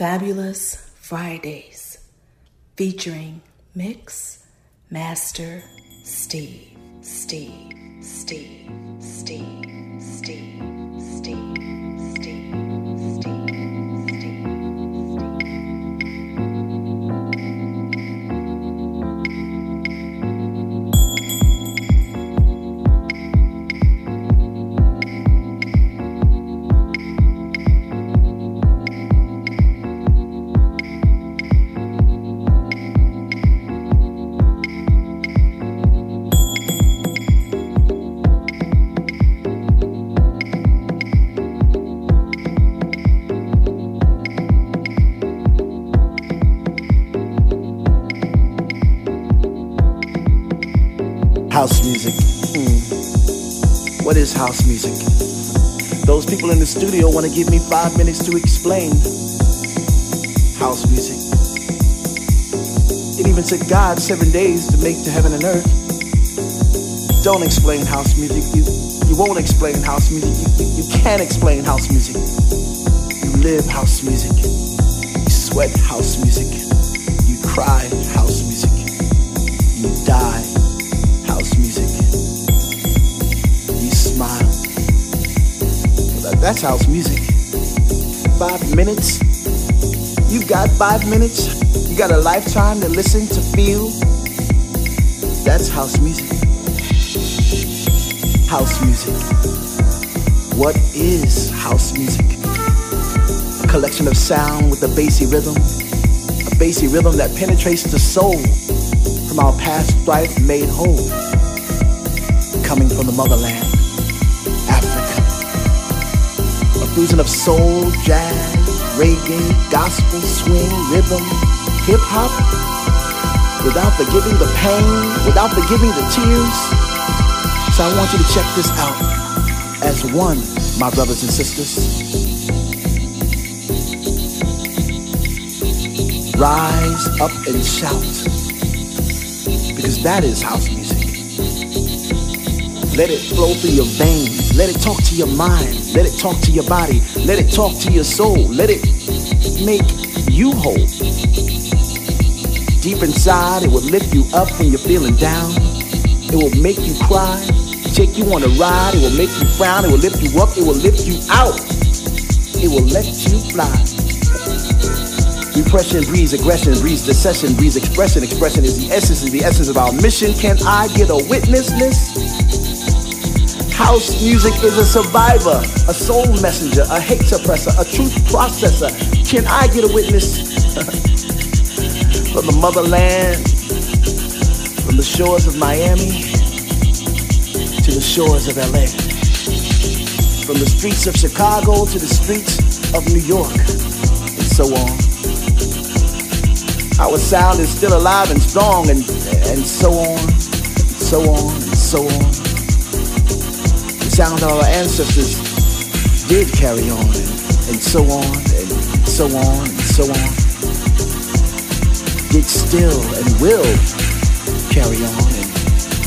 Fabulous Fridays featuring Mix Master Steve, Steve, Steve, What is house music? Those people in the studio want to give me five minutes to explain house music. It even took God seven days to make the heaven and earth. Don't explain house music. You you won't explain house music. You, you, you can't explain house music. You live house music. You sweat house music. You cry house music. You die That's house music. Five minutes. You've got five minutes. You got a lifetime to listen, to feel. That's house music. House music. What is house music? A collection of sound with a bassy rhythm. A bassy rhythm that penetrates the soul from our past life made whole. Coming from the motherland, fusion of soul, jazz, reggae, gospel, swing, rhythm, hip hop. Without forgiving the pain, without forgiving the tears. So I want you to check this out as one, my brothers and sisters. Rise up and shout because that is house music. Let it flow through your veins. Let it talk to your mind. Let it talk to your body. Let it talk to your soul. Let it make you whole. Deep inside, it will lift you up when you're feeling down. It will make you cry, take you on a ride. It will make you frown. It will lift you up. It will lift you out. It will let you fly. Repression breeds aggression, breeds decession, breeds expression. Expression is the essence, is the essence of our mission. Can I get a witness list? House music is a survivor, a soul messenger, a hate suppressor, a truth processor. Can I get a witness? from the motherland, from the shores of Miami to the shores of LA, from the streets of Chicago to the streets of New York, and so on. Our sound is still alive and strong, and, and so on, and so on, and so on. Sound our ancestors did carry on, and, and so on, and so on, and so on. Did still and will carry on, and,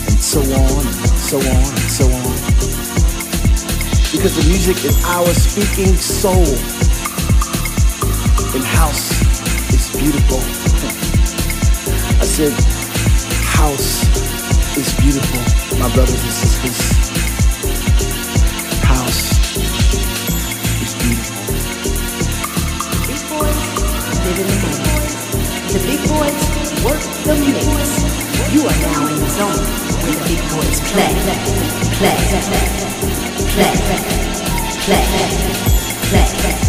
and so on, and so on, and so on. Because the music is our speaking soul, and house is beautiful. I said, house is beautiful, my brothers and sisters. Boys work the mix. You are now in the zone where the big boys play, play, play, play, play, play,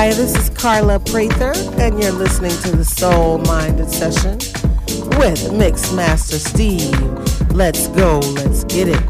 Hi, this is Carla Prather, and you're listening to the Soul Minded Session with Mixmaster Steve. Let's go, let's get it.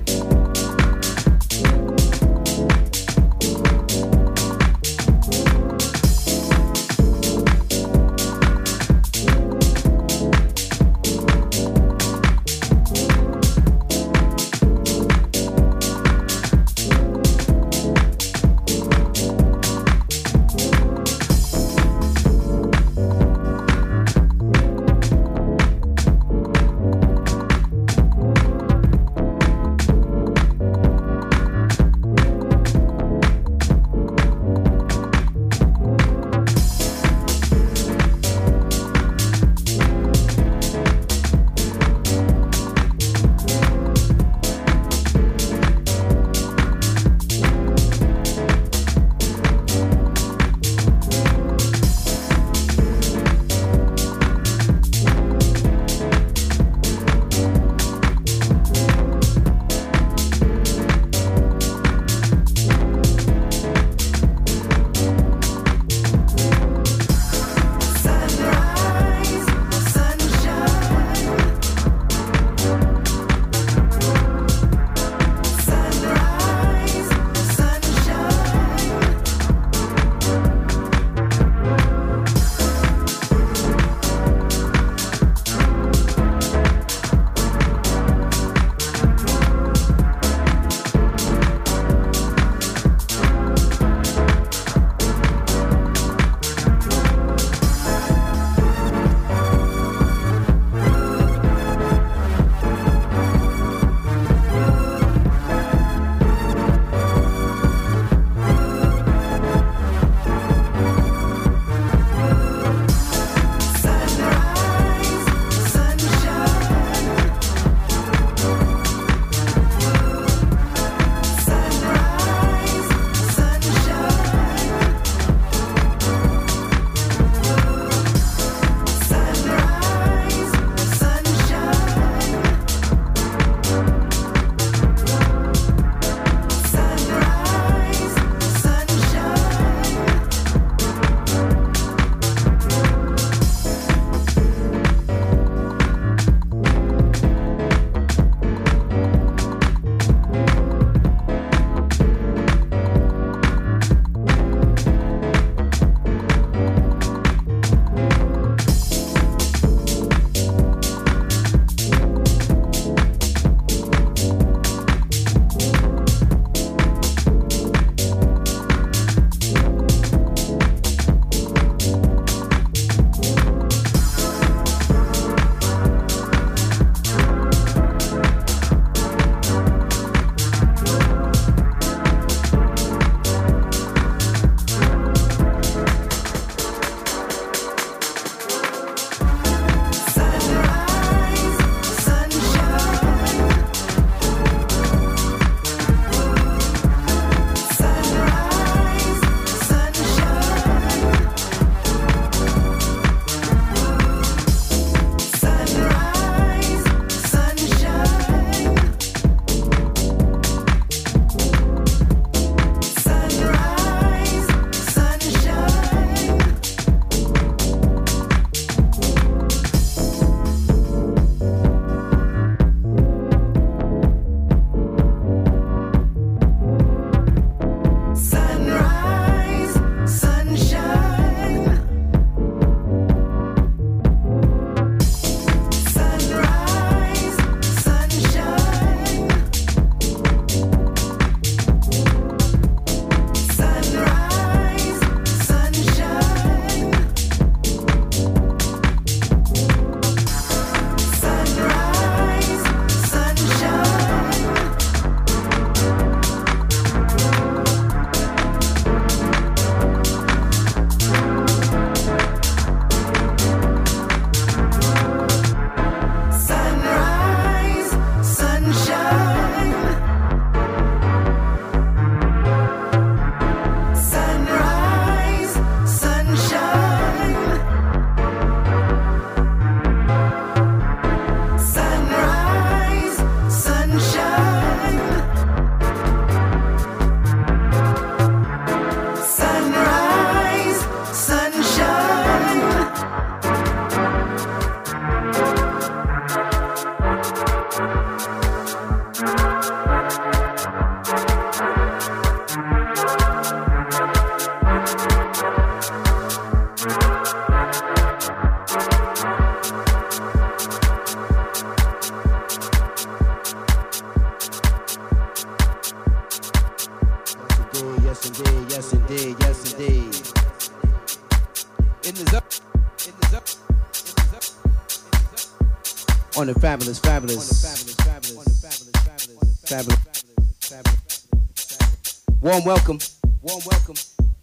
Warm welcome, warm welcome,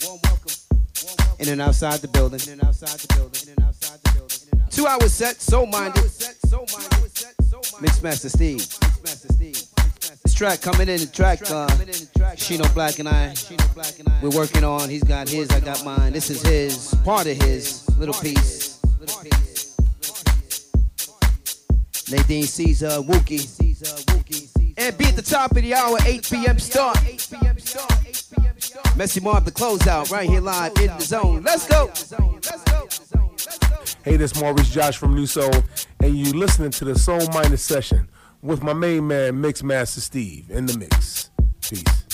warm welcome, in and outside the building, in and outside the building, in and outside the building. Two hours set, soul minded, Mixmaster Steve. This track coming in the track, uh, Shino Black and I, we're working on. He's got his, I got mine. This is his, part of his little piece. Little piece. Nadine Caesar, Wookie. And be at the top of the hour, 8 p.m. start. Messy Marv, the closeout, right here live in the zone. Let's go. Hey, this is Maurice Josh from New Soul, and you listening to the Soul Minded Session with my main man, Mix Master Steve, in the mix. Peace.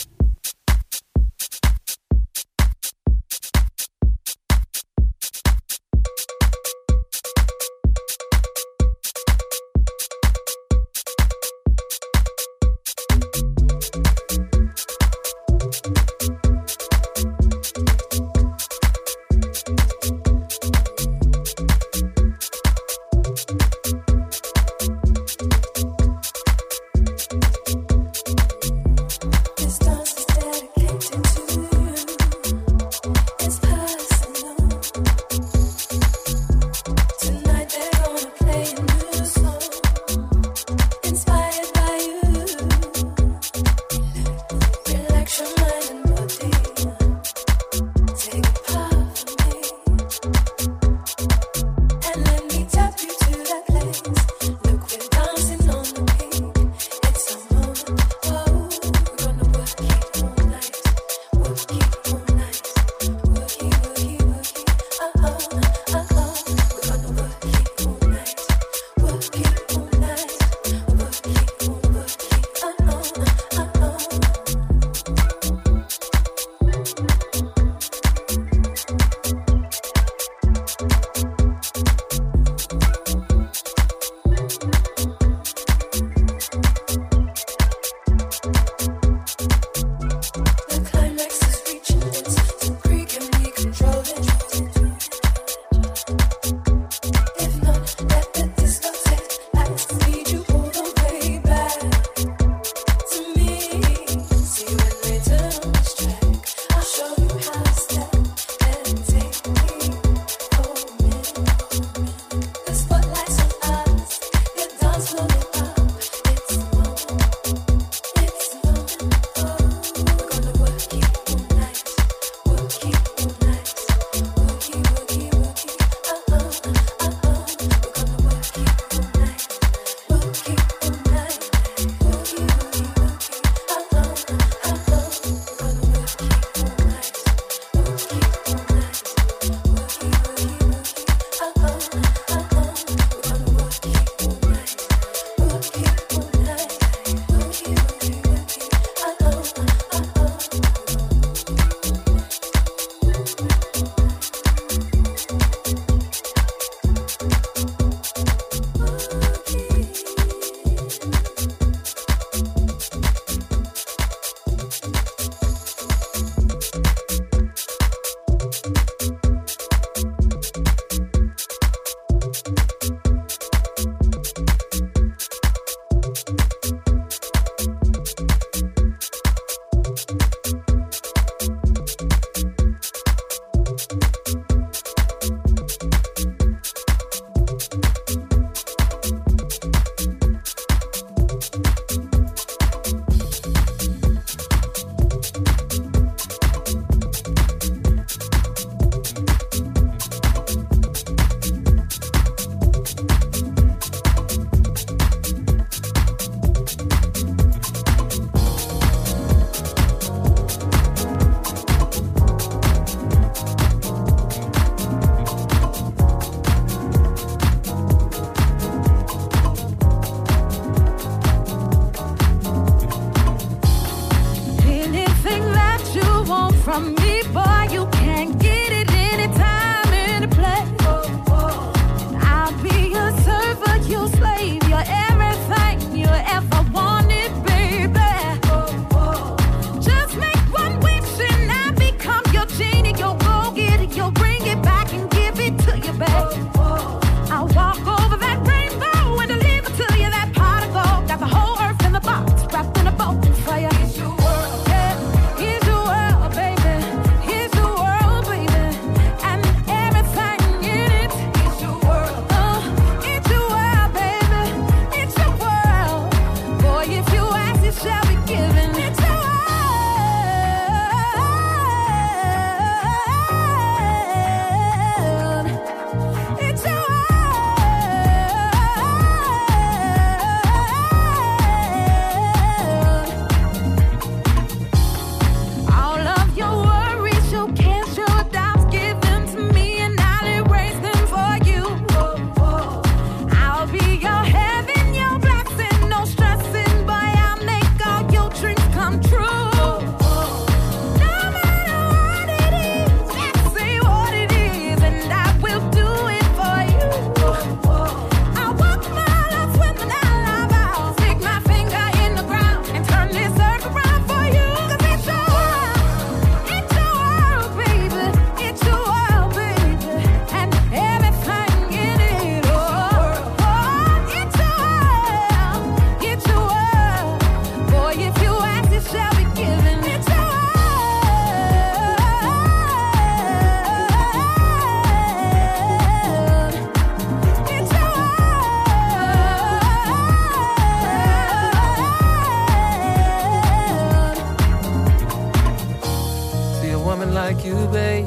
like you, babe.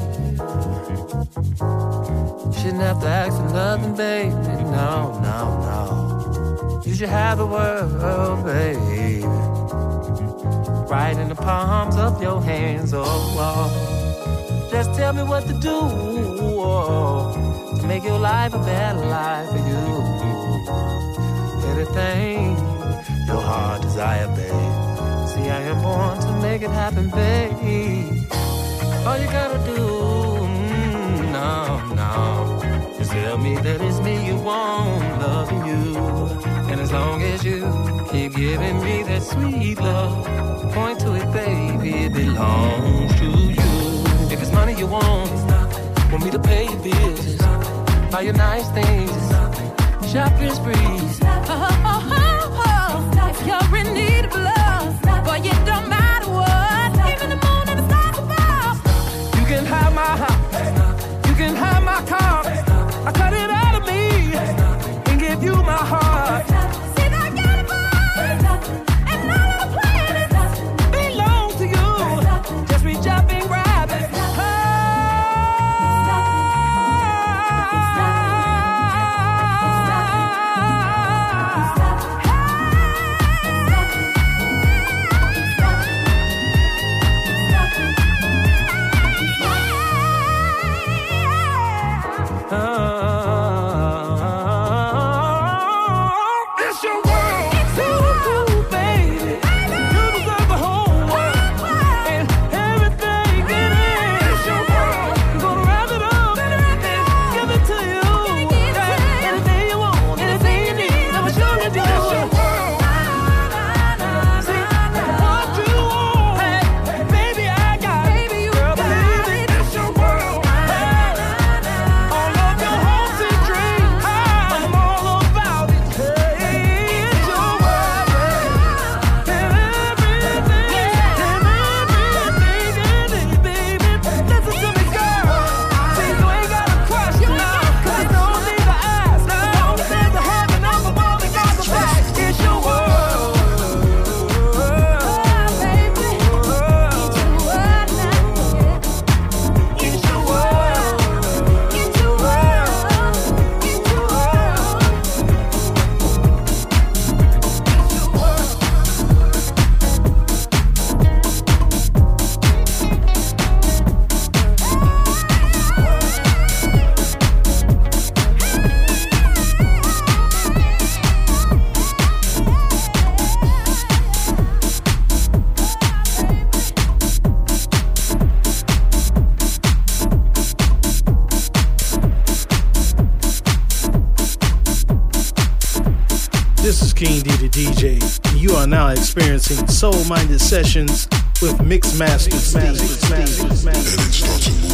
Shouldn't have to ask for nothing, baby. No, no, no. You should have the world, baby. Right in the palms of your hands, oh, oh. Just tell me what to do oh, to make your life a better life for you. Anything your heart desire, babe. See, I am born to make it happen, babe. All you gotta do, mm, no, no, is tell me that it's me you want, loving you. And as long as you keep giving me that sweet love, point to it, baby, it belongs to you. If it's money you want, want me to pay your bills, buy you nice things, shopping sprees. Oh, oh, oh, oh. If you're in need of love, boy, it don't matter King D the DJ, and you are now experiencing Soul Minded Sessions with Mix Master Steve. And it starts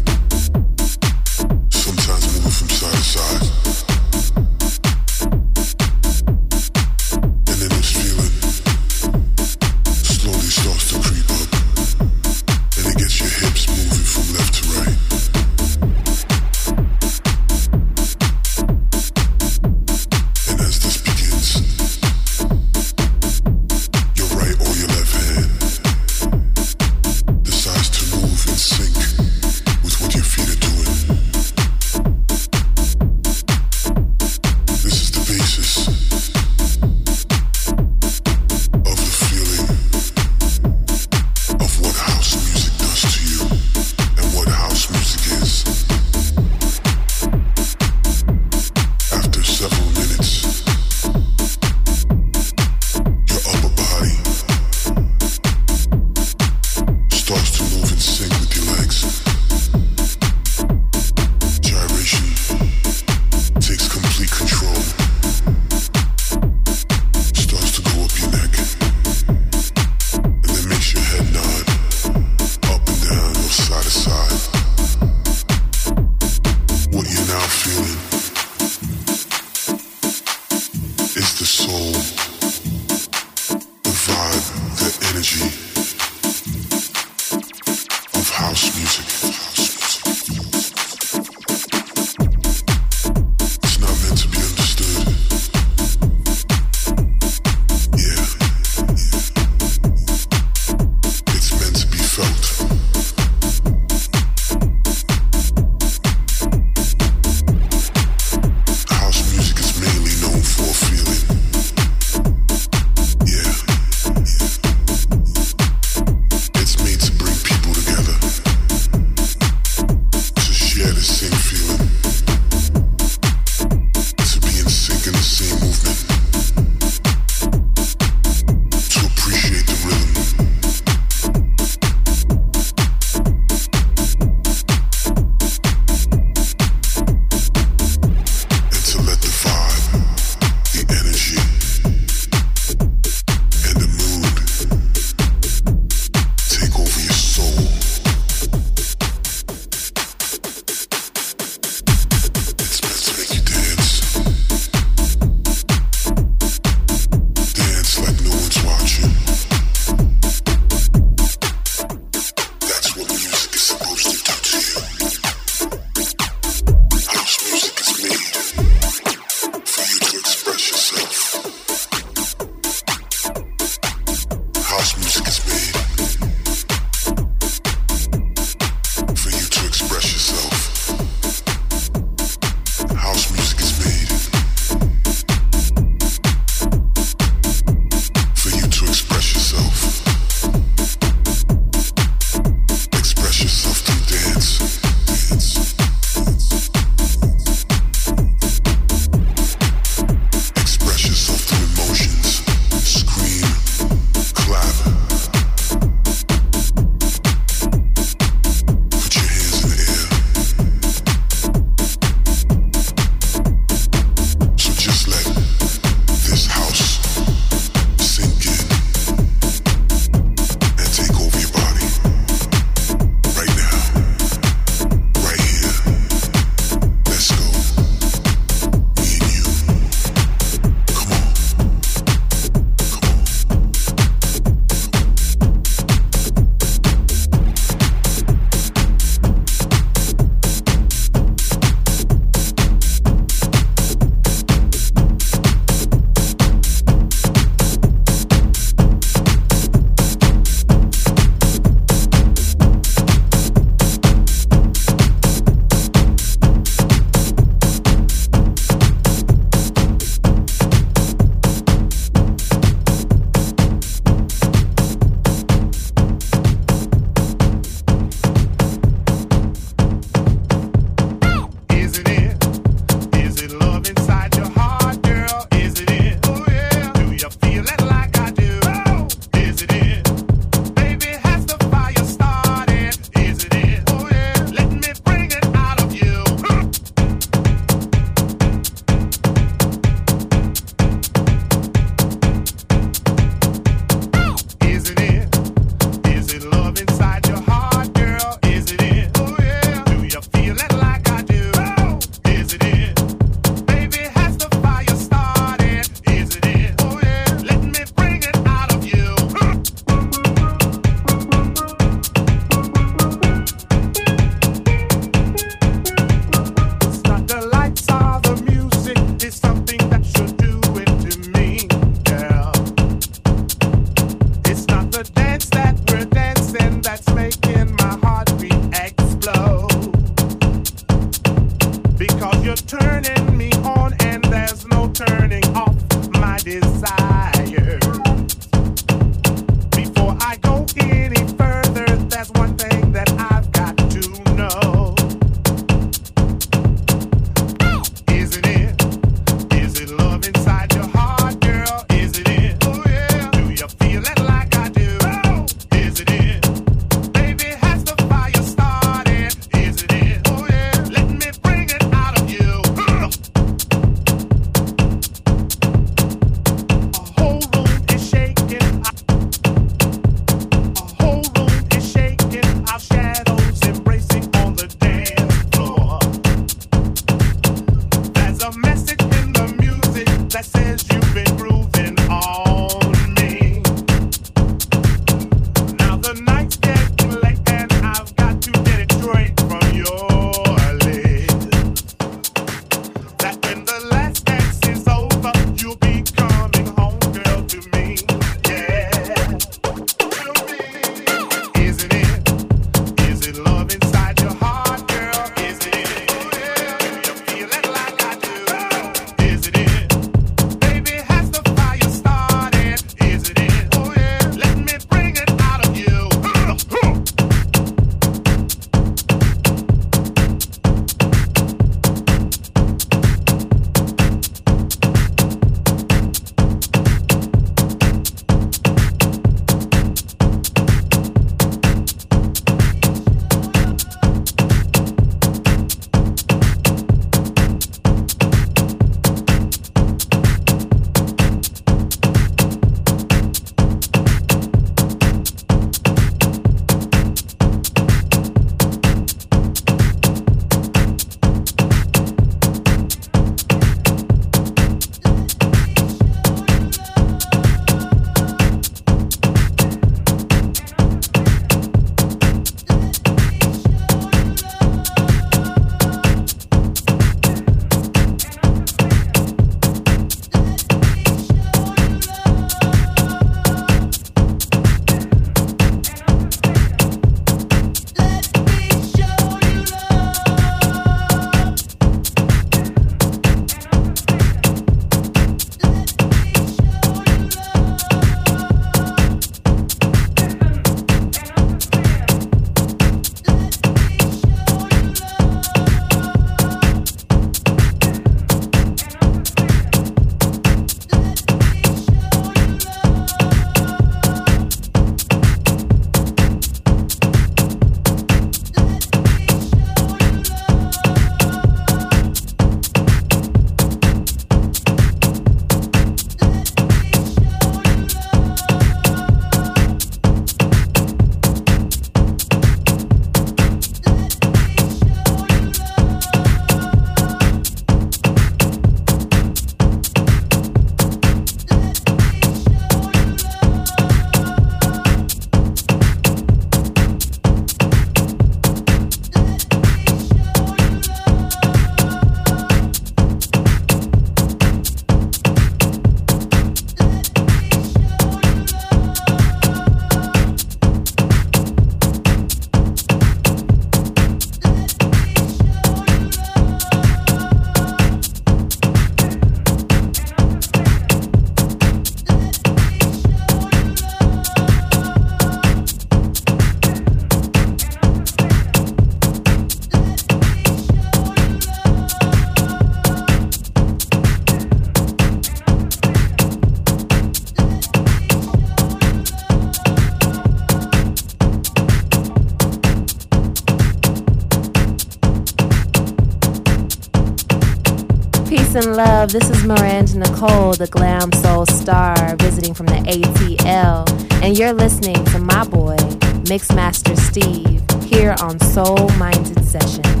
and love. This is Miranda Nicole, the glam soul star, visiting from the ATL. And you're listening to my boy, Mixmaster Steve, here on Soul Minded Sessions.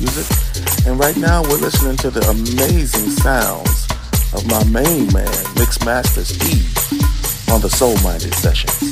Music, and right now we're listening to the amazing sounds of my main man, Mixmaster Steve, on the Soul Minded Sessions.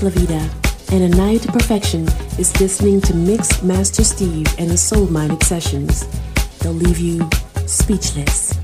This is Lavida, and a night to perfection is listening to Mix Master Steve and the Soul Minded Sessions. They'll leave you speechless.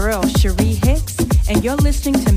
Girl Cherie Hicks, and you're listening to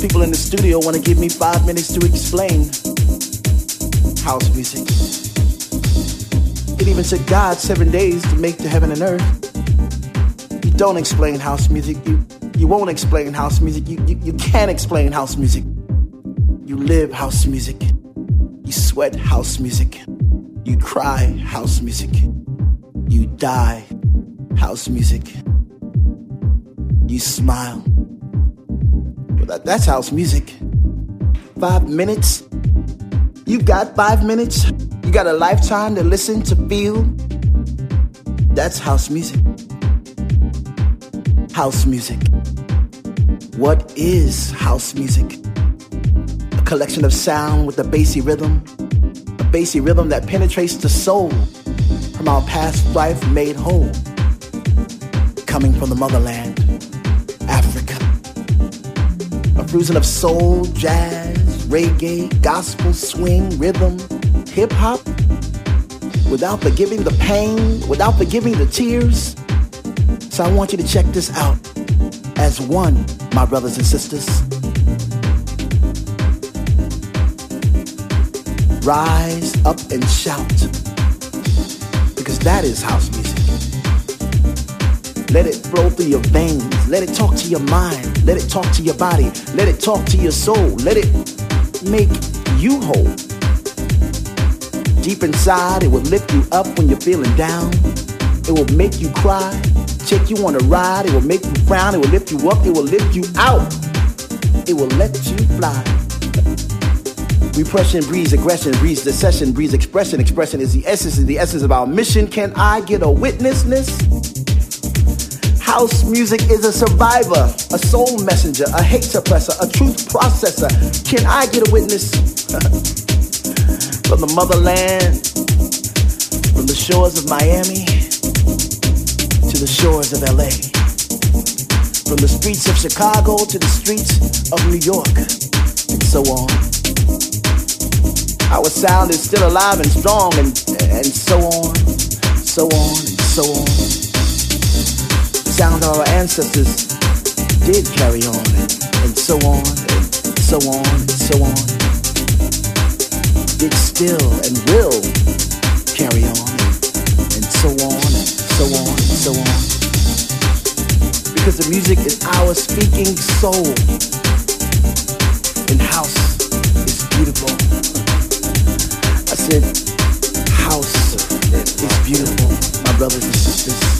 People in the studio want to give me five minutes to explain house music. It even took God seven days to make the heaven and earth. You don't explain house music. You you won't explain house music. You you, you can't explain house music. You live house music. You sweat house music. You cry house music. You die house music. You smile. That's house music. Five minutes. You've got five minutes. You got a lifetime to listen, to feel. That's house music. House music. What is house music? A collection of sound with a bassy rhythm. A bassy rhythm that penetrates the soul from our past life made whole. Coming from the motherland, fusion of soul, jazz, reggae, gospel, swing, rhythm, hip hop. Without forgiving the pain, without forgiving the tears. So I want you to check this out as one, my brothers and sisters. Rise up and shout because that is house music. Let it flow through your veins. Let it talk to your mind. Let it talk to your body. Let it talk to your soul. Let it make you whole. Deep inside, it will lift you up when you're feeling down. It will make you cry, take you on a ride. It will make you frown. It will lift you up. It will lift you out. It will let you fly. Repression breeds aggression, breeds decession, breeds expression. Expression is the essence, is the essence of our mission. Can I get a witnessness? House music is a survivor, a soul messenger, a hate suppressor, a truth processor. Can I get a witness? from the motherland, from the shores of Miami to the shores of LA, from the streets of Chicago to the streets of New York, and so on. Our sound is still alive and strong, and, and so on, so on, and so on. Of our ancestors did carry on, and, and so on, and so on, and so on. Did still and will carry on, and, and so on, and so on, and so on. Because the music is our speaking soul, and house is beautiful. I said, house is beautiful, my brothers and sisters.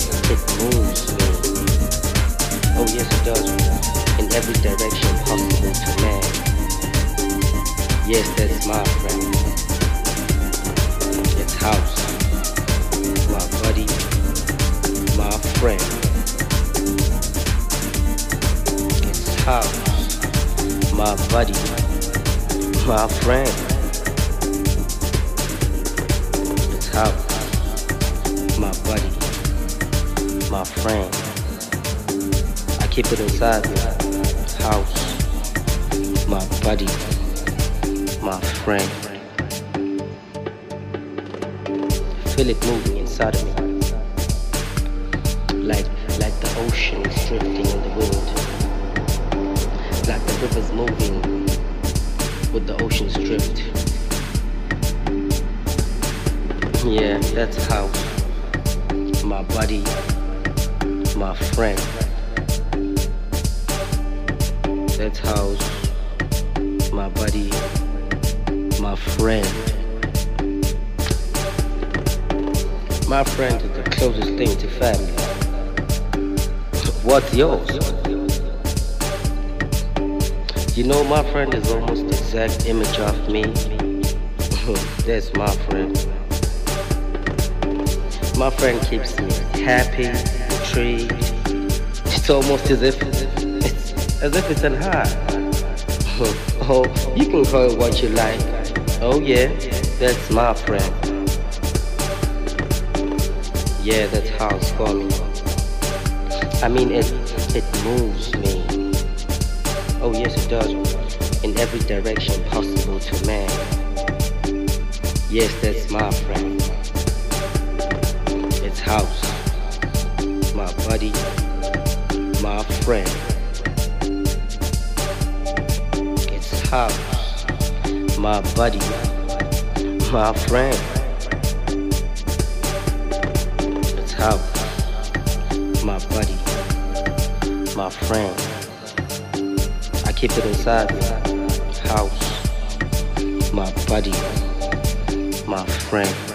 it moves me. Oh yes, it does. In every direction possible to man. Yes, that's my friend. It's house. My buddy. My friend. It's house. My buddy. My friend. It's house. My buddy. My friend. I keep it inside me. House. My buddy. My friend. Feel it moving inside of me. Like like the ocean is drifting in the wind. Like the rivers moving with the ocean's drift. Yeah, that's how my buddy, my friend. That's how my buddy, my friend. My friend is the closest thing to family. What's yours? You know, my friend is almost the exact image of me. That's my friend. My friend keeps me happy, intrigued. It's almost as if it's as if it's an high. Oh, oh, you can call it what you like. Oh yeah, that's my friend. Yeah, that's how it's for me. I mean, it it moves me. Oh yes, it does. In every direction possible to man. Yes, that's my friend. It's house. Friend. It's house. My buddy. My friend. It's house. My buddy. My friend. I keep it inside. House. My buddy. My friend.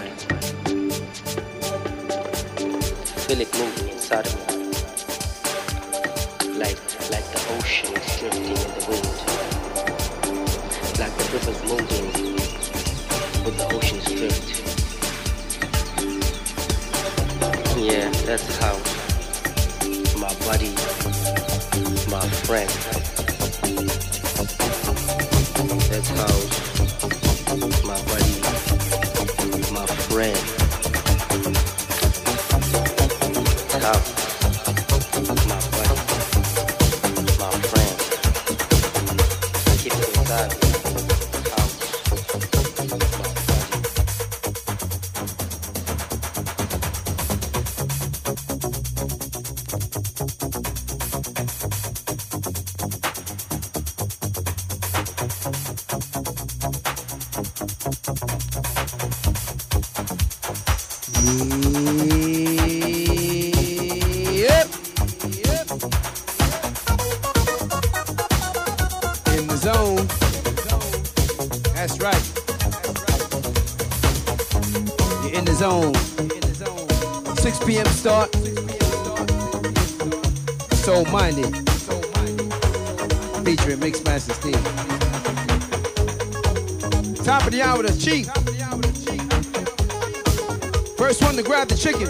First one to grab the chicken.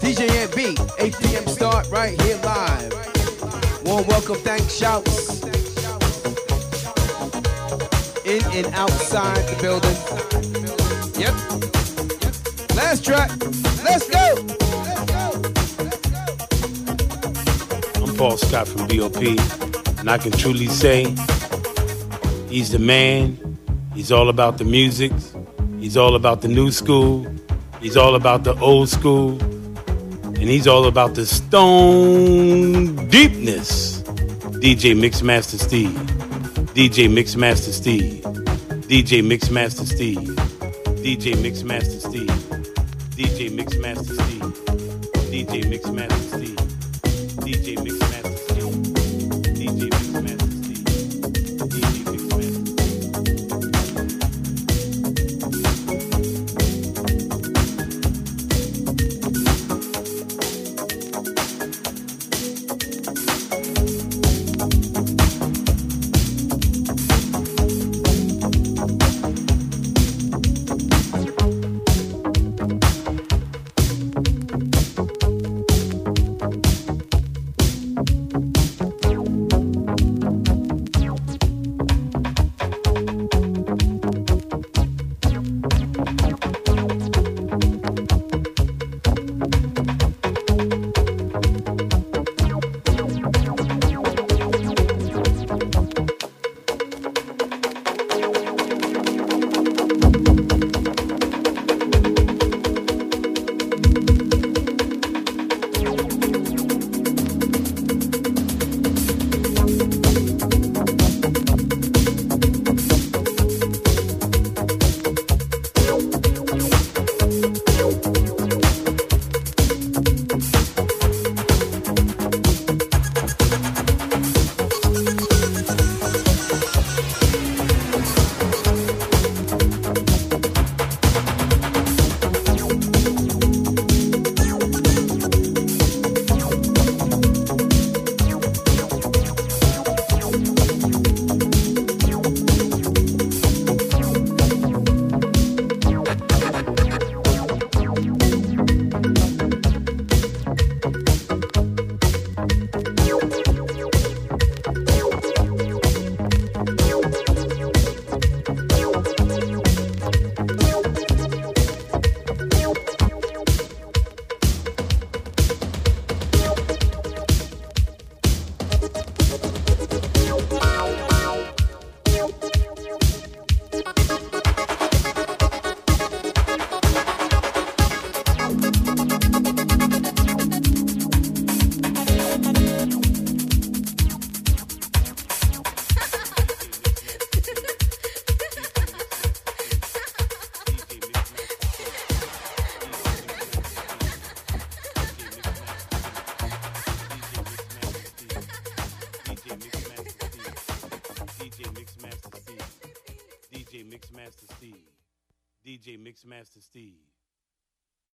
DJ NB, 8 p.m. start right here live. Warm welcome, thanks, shouts. In and outside the building. Yep. Last track. Let's go. I'm Paul Scott from BOP, and I can truly say he's the man. He's all about the music. He's all about the new school. He's all about the old school. And he's all about the stone deepness. DJ Mixmaster Steve. DJ Mixmaster Steve. DJ Mixmaster Steve. DJ Mixmaster Steve. DJ Mixmaster Steve. DJ Mixmaster Steve. Steve.